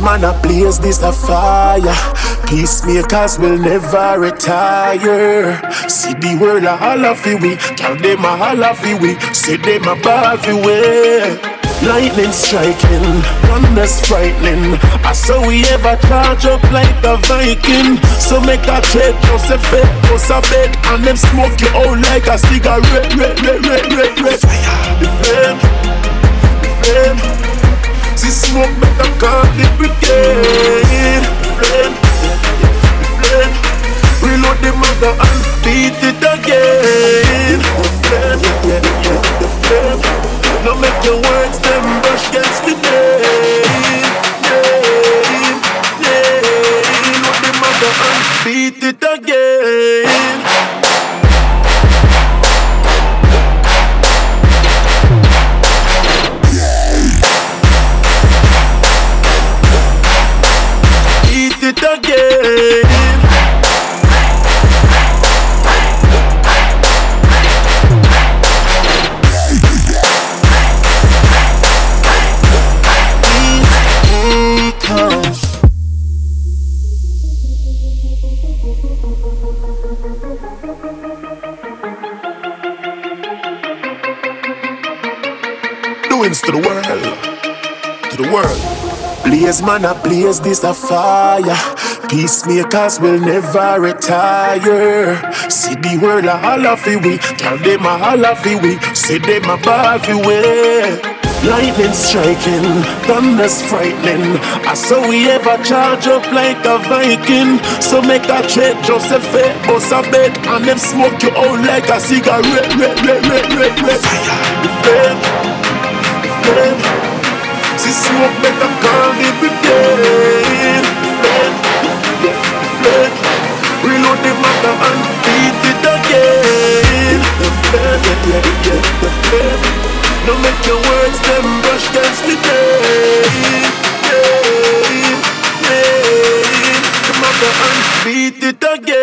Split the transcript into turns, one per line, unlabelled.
man uh, a blaze this a fire. Peacemakers will never retire. See the world uh, a holler fi we, tell them uh, a holler fi we, say them a ball fi we. Lightning striking, thunder's frightening. I saw we ever charge up like a Viking. So make a trade, just a fit, just a bed, and them smoke you out like a cigarette. Red, red, red, red, red. Doings to the world, to the world. Blaze man a blaze this a fire. Peacemakers will never retire. See the world a holler fi we, tell them a holler fi we, say them a ball fi we. Lightning striking, thunder's frightening. I saw we ever charge up like a Viking. So make a trade, just a fake, bust a bed, and them smoke you out like a cigarette. Fire, name, name. Come